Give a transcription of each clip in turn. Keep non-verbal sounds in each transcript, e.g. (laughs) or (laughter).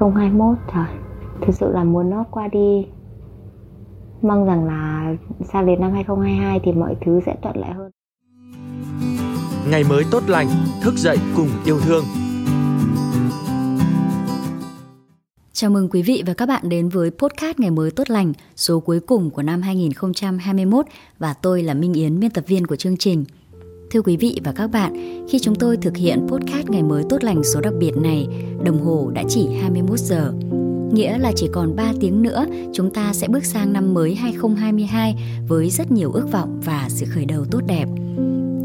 2021 trời. Thực sự là muốn nó qua đi. Mong rằng là sang đến năm 2022 thì mọi thứ sẽ thuận lợi hơn. Ngày mới tốt lành thức dậy cùng yêu thương. Chào mừng quý vị và các bạn đến với podcast Ngày mới tốt lành, số cuối cùng của năm 2021 và tôi là Minh Yến, biên tập viên của chương trình. Thưa quý vị và các bạn, khi chúng tôi thực hiện podcast Ngày mới tốt lành số đặc biệt này, đồng hồ đã chỉ 21 giờ. Nghĩa là chỉ còn 3 tiếng nữa, chúng ta sẽ bước sang năm mới 2022 với rất nhiều ước vọng và sự khởi đầu tốt đẹp.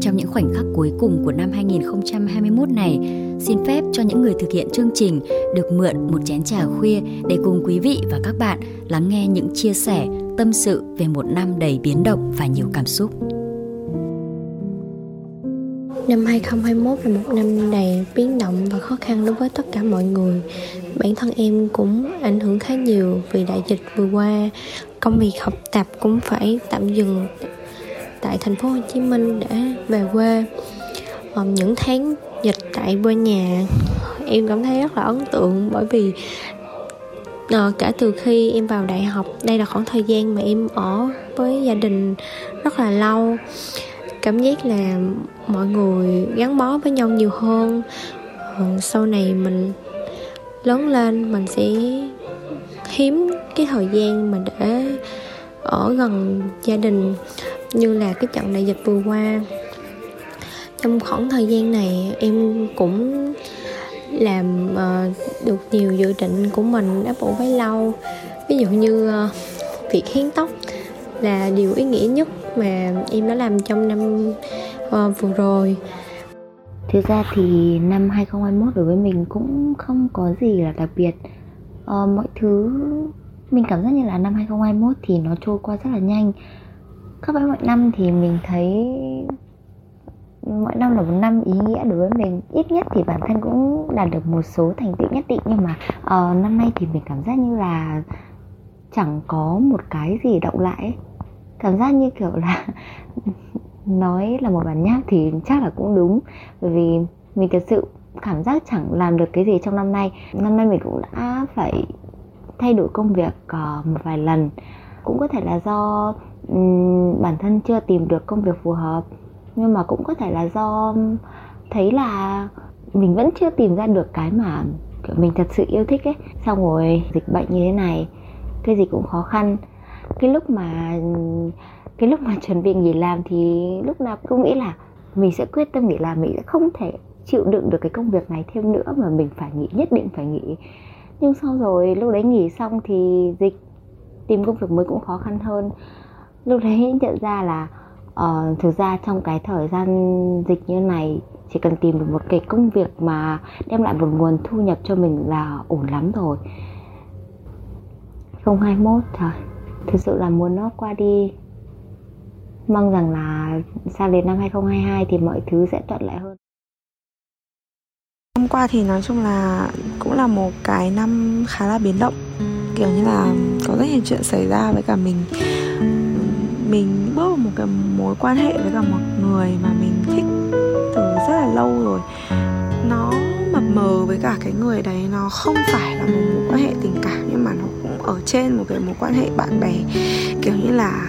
Trong những khoảnh khắc cuối cùng của năm 2021 này, xin phép cho những người thực hiện chương trình được mượn một chén trà khuya để cùng quý vị và các bạn lắng nghe những chia sẻ, tâm sự về một năm đầy biến động và nhiều cảm xúc. Năm 2021 là một năm đầy biến động và khó khăn đối với tất cả mọi người. Bản thân em cũng ảnh hưởng khá nhiều vì đại dịch vừa qua. Công việc học tập cũng phải tạm dừng tại thành phố Hồ Chí Minh để về quê. Những tháng dịch tại quê nhà em cảm thấy rất là ấn tượng bởi vì ờ, à, cả từ khi em vào đại học đây là khoảng thời gian mà em ở với gia đình rất là lâu cảm giác là mọi người gắn bó với nhau nhiều hơn. Ờ, sau này mình lớn lên mình sẽ hiếm cái thời gian mà để ở gần gia đình như là cái trận đại dịch vừa qua. Trong khoảng thời gian này em cũng làm uh, được nhiều dự định của mình đã bộ váy lâu. Ví dụ như uh, việc hiến tóc là điều ý nghĩa nhất mà em đã làm trong năm uh, vừa rồi. Thực ra thì năm 2021 đối với mình cũng không có gì là đặc biệt. Uh, Mọi thứ mình cảm giác như là năm 2021 thì nó trôi qua rất là nhanh. Khác với mọi năm thì mình thấy mỗi năm là một năm ý nghĩa đối với mình. Ít nhất thì bản thân cũng đạt được một số thành tựu nhất định nhưng mà uh, năm nay thì mình cảm giác như là chẳng có một cái gì động lại ấy cảm giác như kiểu là (laughs) nói là một bản nháp thì chắc là cũng đúng. Bởi vì mình thật sự cảm giác chẳng làm được cái gì trong năm nay. Năm nay mình cũng đã phải thay đổi công việc ờ, một vài lần. Cũng có thể là do um, bản thân chưa tìm được công việc phù hợp. Nhưng mà cũng có thể là do thấy là mình vẫn chưa tìm ra được cái mà mình thật sự yêu thích ấy. Xong rồi dịch bệnh như thế này cái gì cũng khó khăn cái lúc mà cái lúc mà chuẩn bị nghỉ làm thì lúc nào cũng nghĩ là mình sẽ quyết tâm nghỉ làm mình sẽ không thể chịu đựng được cái công việc này thêm nữa mà mình phải nghỉ nhất định phải nghỉ. Nhưng sau rồi lúc đấy nghỉ xong thì dịch tìm công việc mới cũng khó khăn hơn. Lúc đấy nhận ra là uh, thực ra trong cái thời gian dịch như này chỉ cần tìm được một cái công việc mà đem lại một nguồn thu nhập cho mình là ổn lắm rồi. 2021 trời thực sự là muốn nó qua đi. Mong rằng là sang đến năm 2022 thì mọi thứ sẽ thuận lợi hơn. Năm qua thì nói chung là cũng là một cái năm khá là biến động. Kiểu như là có rất nhiều chuyện xảy ra với cả mình. Mình bước vào một cái mối quan hệ với cả một người mà mình thích từ rất là lâu rồi. Nó mập mờ với cả cái người đấy nó không phải là một mối quan hệ tình cảm nhưng mà nó ở trên một cái mối quan hệ bạn bè kiểu như là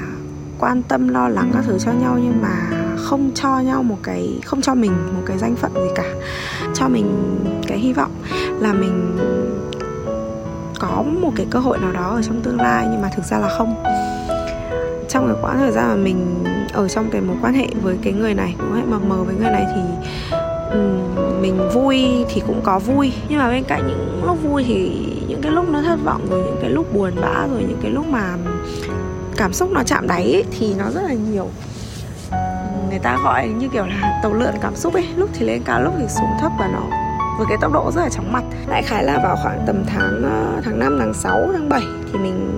quan tâm lo lắng các thứ cho nhau nhưng mà không cho nhau một cái không cho mình một cái danh phận gì cả. Cho mình cái hy vọng là mình có một cái cơ hội nào đó ở trong tương lai nhưng mà thực ra là không. Trong cái quãng thời gian mà mình ở trong cái mối quan hệ với cái người này mối quan hệ mập mờ với người này thì um, mình vui thì cũng có vui. Nhưng mà bên cạnh những lúc vui thì những cái lúc nó thất vọng rồi những cái lúc buồn bã rồi những cái lúc mà cảm xúc nó chạm đáy ấy, thì nó rất là nhiều. Người ta gọi như kiểu là tàu lượn cảm xúc ấy lúc thì lên cao lúc thì xuống thấp và nó với cái tốc độ rất là chóng mặt. Đại khái là vào khoảng tầm tháng ờ, tháng 5, tháng 6, tháng 7 thì mình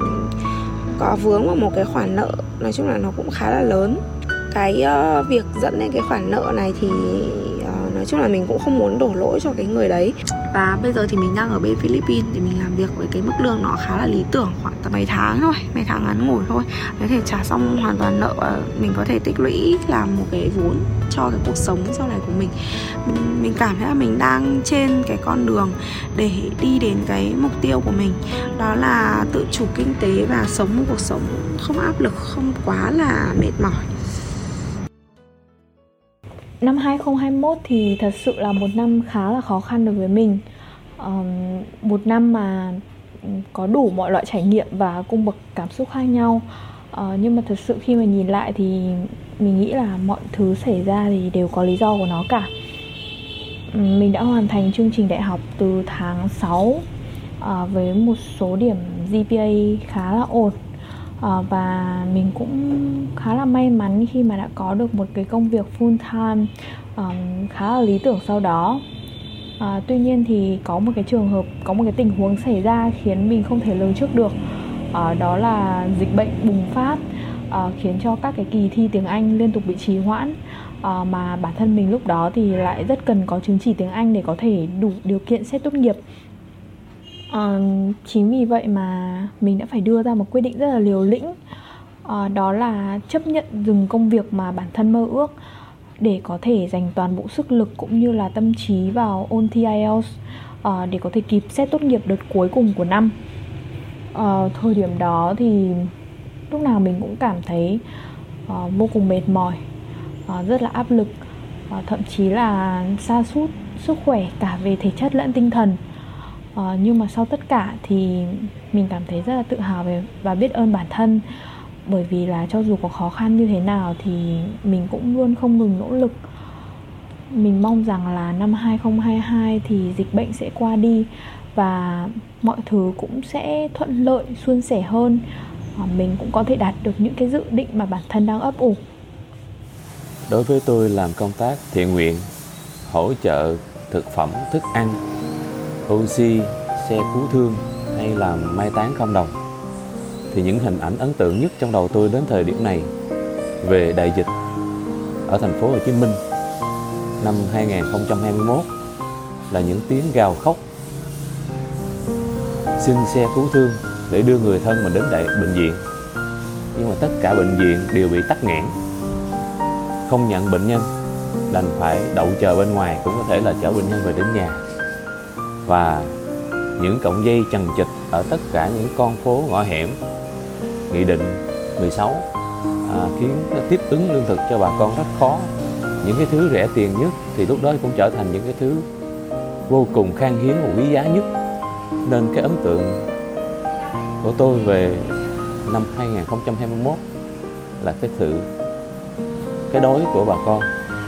có vướng vào một cái khoản nợ. Nói chung là nó cũng khá là lớn. Cái uh, việc dẫn đến cái khoản nợ này thì nói chung là mình cũng không muốn đổ lỗi cho cái người đấy. Và bây giờ thì mình đang ở bên Philippines thì mình làm việc với cái mức lương nó khá là lý tưởng khoảng tầm mấy tháng thôi mấy tháng ngắn ngủi thôi. Có thể trả xong hoàn toàn nợ và mình có thể tích lũy làm một cái vốn cho cái cuộc sống sau này của mình mình, cảm thấy là mình đang trên cái con đường để đi đến cái mục tiêu của mình. Đó là tự chủ kinh tế và sống một cuộc sống không áp lực không quá là mệt mỏi. Năm 2021 thì thật sự là một năm khá là khó khăn đối với mình. Um, Một năm mà có đủ mọi loại trải nghiệm và cung bậc cảm xúc khác nhau. Uh, Nhưng mà thật sự khi mà nhìn lại thì mình nghĩ là mọi thứ xảy ra thì đều có lý do của nó cả. Um, Mình đã hoàn thành chương trình đại học từ tháng 6 uh, ờ, với một số điểm GPA khá là ổn. Ờ, và mình cũng khá là may mắn khi mà đã có được một cái công việc full time um, khá là lý tưởng sau đó. À, tuy nhiên thì có một cái trường hợp có một cái tình huống xảy ra khiến mình không thể lường trước được. À, đó là dịch bệnh bùng phát à, khiến cho các cái kỳ thi tiếng Anh liên tục bị trì hoãn. À, mà bản thân mình lúc đó thì lại rất cần có chứng chỉ tiếng Anh để có thể đủ điều kiện xét tốt nghiệp uh, chính vì vậy mà mình đã phải đưa ra một quyết định rất là liều lĩnh. Uh, đó là chấp nhận dừng công việc mà bản thân mơ ước để có thể dành toàn bộ sức lực cũng như là tâm trí vào ôn thi IELTS uh, ờ, để có thể kịp xét tốt nghiệp đợt cuối cùng của năm. Uh, thời điểm đó thì lúc nào mình cũng cảm thấy uh, vô cùng mệt mỏi uh, rất là áp lực uh, thậm chí là xa sút sức khỏe cả về thể chất lẫn tinh thần uh, nhưng mà sau tất cả thì mình cảm thấy rất là tự hào về và biết ơn bản thân. Bởi vì là cho dù có khó khăn như thế nào thì mình cũng luôn không ngừng nỗ lực. Mình mong rằng là năm 2022 thì dịch bệnh sẽ qua đi và mọi thứ cũng sẽ thuận lợi suôn sẻ hơn. Ờ, mình cũng có thể đạt được những cái dự định mà bản thân đang ấp ủ. Đối với tôi làm công tác thiện nguyện hỗ trợ thực phẩm thức ăn oxy, xe cứu thương hay là mai táng không đồng. Thì những hình ảnh ấn tượng nhất trong đầu tôi đến thời điểm này về đại dịch ở thành phố Hồ Chí Minh năm 2021 là những tiếng gào khóc xin xe cứu thương để đưa người thân mình đến đại bệnh viện. Nhưng mà tất cả bệnh viện đều bị tắc nghẽn. Không nhận bệnh nhân, đành phải đậu chờ bên ngoài cũng có thể là chở bệnh nhân về đến nhà và những cọng dây chằng chịt ở tất cả những con phố ngõ hẻm. Nghị định 16 à, khiến tiếp ứng lương thực cho bà con rất khó. Những cái thứ rẻ tiền nhất thì lúc đó cũng trở thành những cái thứ vô cùng khan hiếm và quý giá nhất. Nên cái ấn tượng của tôi về năm 2021 là cái sự cái đói của bà con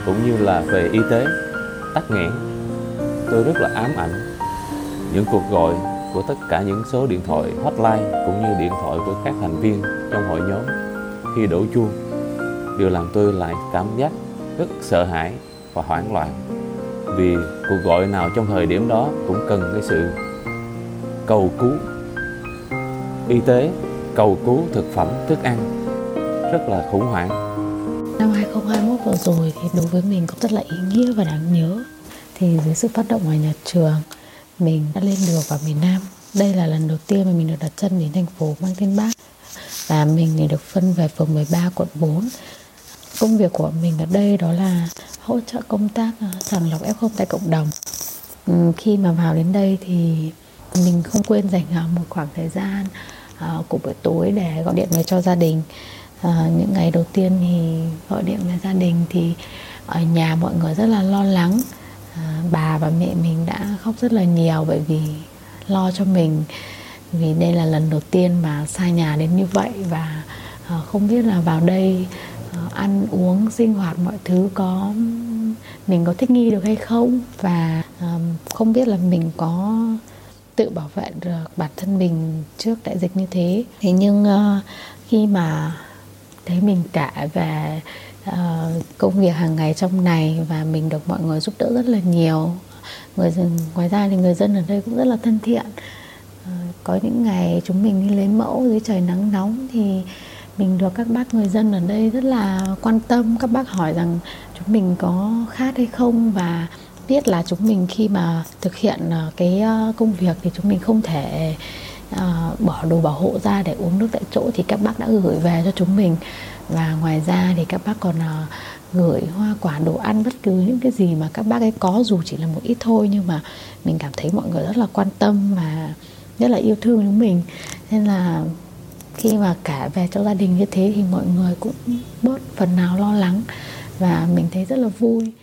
cũng như là về y tế tắc nghẽn. Tôi rất là ám ảnh những cuộc gọi của tất cả những số điện thoại hotline cũng như điện thoại của các thành viên trong hội nhóm. Khi đổ chuông đều làm tôi lại cảm giác rất sợ hãi và hoảng loạn, vì cuộc gọi nào trong thời điểm đó cũng cần cái sự cầu cứu. Y tế, cầu cứu thực phẩm, thức ăn, rất là khủng hoảng. Năm 2021 vừa rồi thì đối với mình cũng rất là ý nghĩa và đáng nhớ. Thì dưới sự phát động của nhà trường mình đã lên được vào miền Nam. Đây là lần đầu tiên mà mình được đặt chân đến thành phố mang tên Bác và mình thì được phân về phường 13 quận 4 công việc của mình ở đây đó là hỗ trợ công tác ờ, sàng lọc F0 tại cộng đồng. Ừ, khi mà vào đến đây thì mình không quên dành ờ, một khoảng thời gian ờ, của buổi tối để gọi điện về cho gia đình. Những ngày đầu tiên thì gọi điện về gia đình thì ở nhà mọi người rất là lo lắng à, bà và mẹ mình đã khóc rất là nhiều bởi vì lo cho mình. Vì đây là lần đầu tiên mà xa nhà đến như vậy và à, không biết là vào đây à, ăn uống sinh hoạt mọi thứ có mình có thích nghi được hay không? Và à, không biết là mình có tự bảo vệ được bản thân mình trước đại dịch như thế. Thế nhưng uh, khi mà thấy mình cả về uh, công việc hàng ngày trong này và mình được mọi người giúp đỡ rất là nhiều. Người dân ngoài ra thì người dân ở đây cũng rất là thân thiện. Uh, có những ngày chúng mình đi lấy mẫu dưới trời nắng nóng thì mình được các bác người dân ở đây rất là quan tâm. Các bác hỏi rằng chúng mình có khát hay không và biết là chúng mình khi mà thực hiện ờ, cái công việc thì chúng mình không thể uh, bỏ đồ bảo hộ ra để uống nước tại chỗ thì các bác đã gửi về cho chúng mình và ngoài ra thì các bác còn uh, gửi hoa quả đồ ăn bất cứ những cái gì mà các bác ấy có dù chỉ là một ít thôi nhưng mà mình cảm thấy mọi người rất là quan tâm và rất là yêu thương chúng mình. Nên là khi mà cả về cho gia đình như thế thì mọi người cũng bớt phần nào lo lắng và mình thấy rất là vui.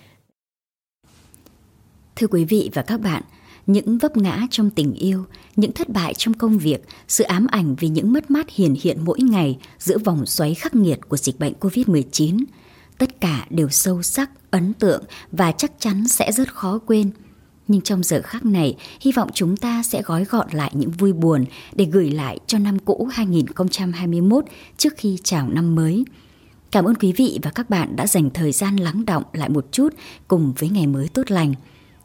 Thưa quý vị và các bạn, những vấp ngã trong tình yêu, những thất bại trong công việc, sự ám ảnh vì những mất mát hiển hiện mỗi ngày giữa vòng xoáy khắc nghiệt của dịch bệnh Covid-19, tất cả đều sâu sắc, ấn tượng và chắc chắn sẽ rất khó quên. Nhưng trong giờ khắc này, hy vọng chúng ta sẽ gói gọn lại những vui buồn để gửi lại cho năm cũ 2021 trước khi chào năm mới. Cảm ơn quý vị và các bạn đã dành thời gian lắng động lại một chút cùng với ngày mới tốt lành.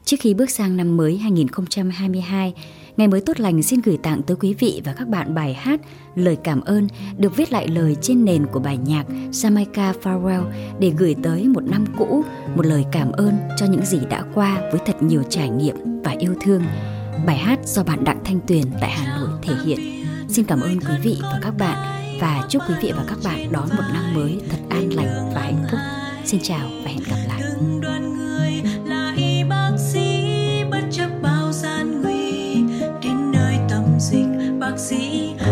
Trước khi bước sang năm mới 2022, Ngày mới tốt lành xin gửi tặng tới quý vị và các bạn bài hát Lời cảm ơn được viết lại lời trên nền của bài nhạc Jamaica Farewell để gửi tới một năm cũ, một lời cảm ơn cho những gì đã qua với thật nhiều trải nghiệm và yêu thương. Bài hát do bạn Đặng Thanh Tuyền tại Hà Nội thể hiện. Xin cảm ơn quý vị và các bạn và chúc quý vị và các bạn đón một năm mới thật an lành và hạnh phúc. Xin chào và hẹn gặp lại. proxy.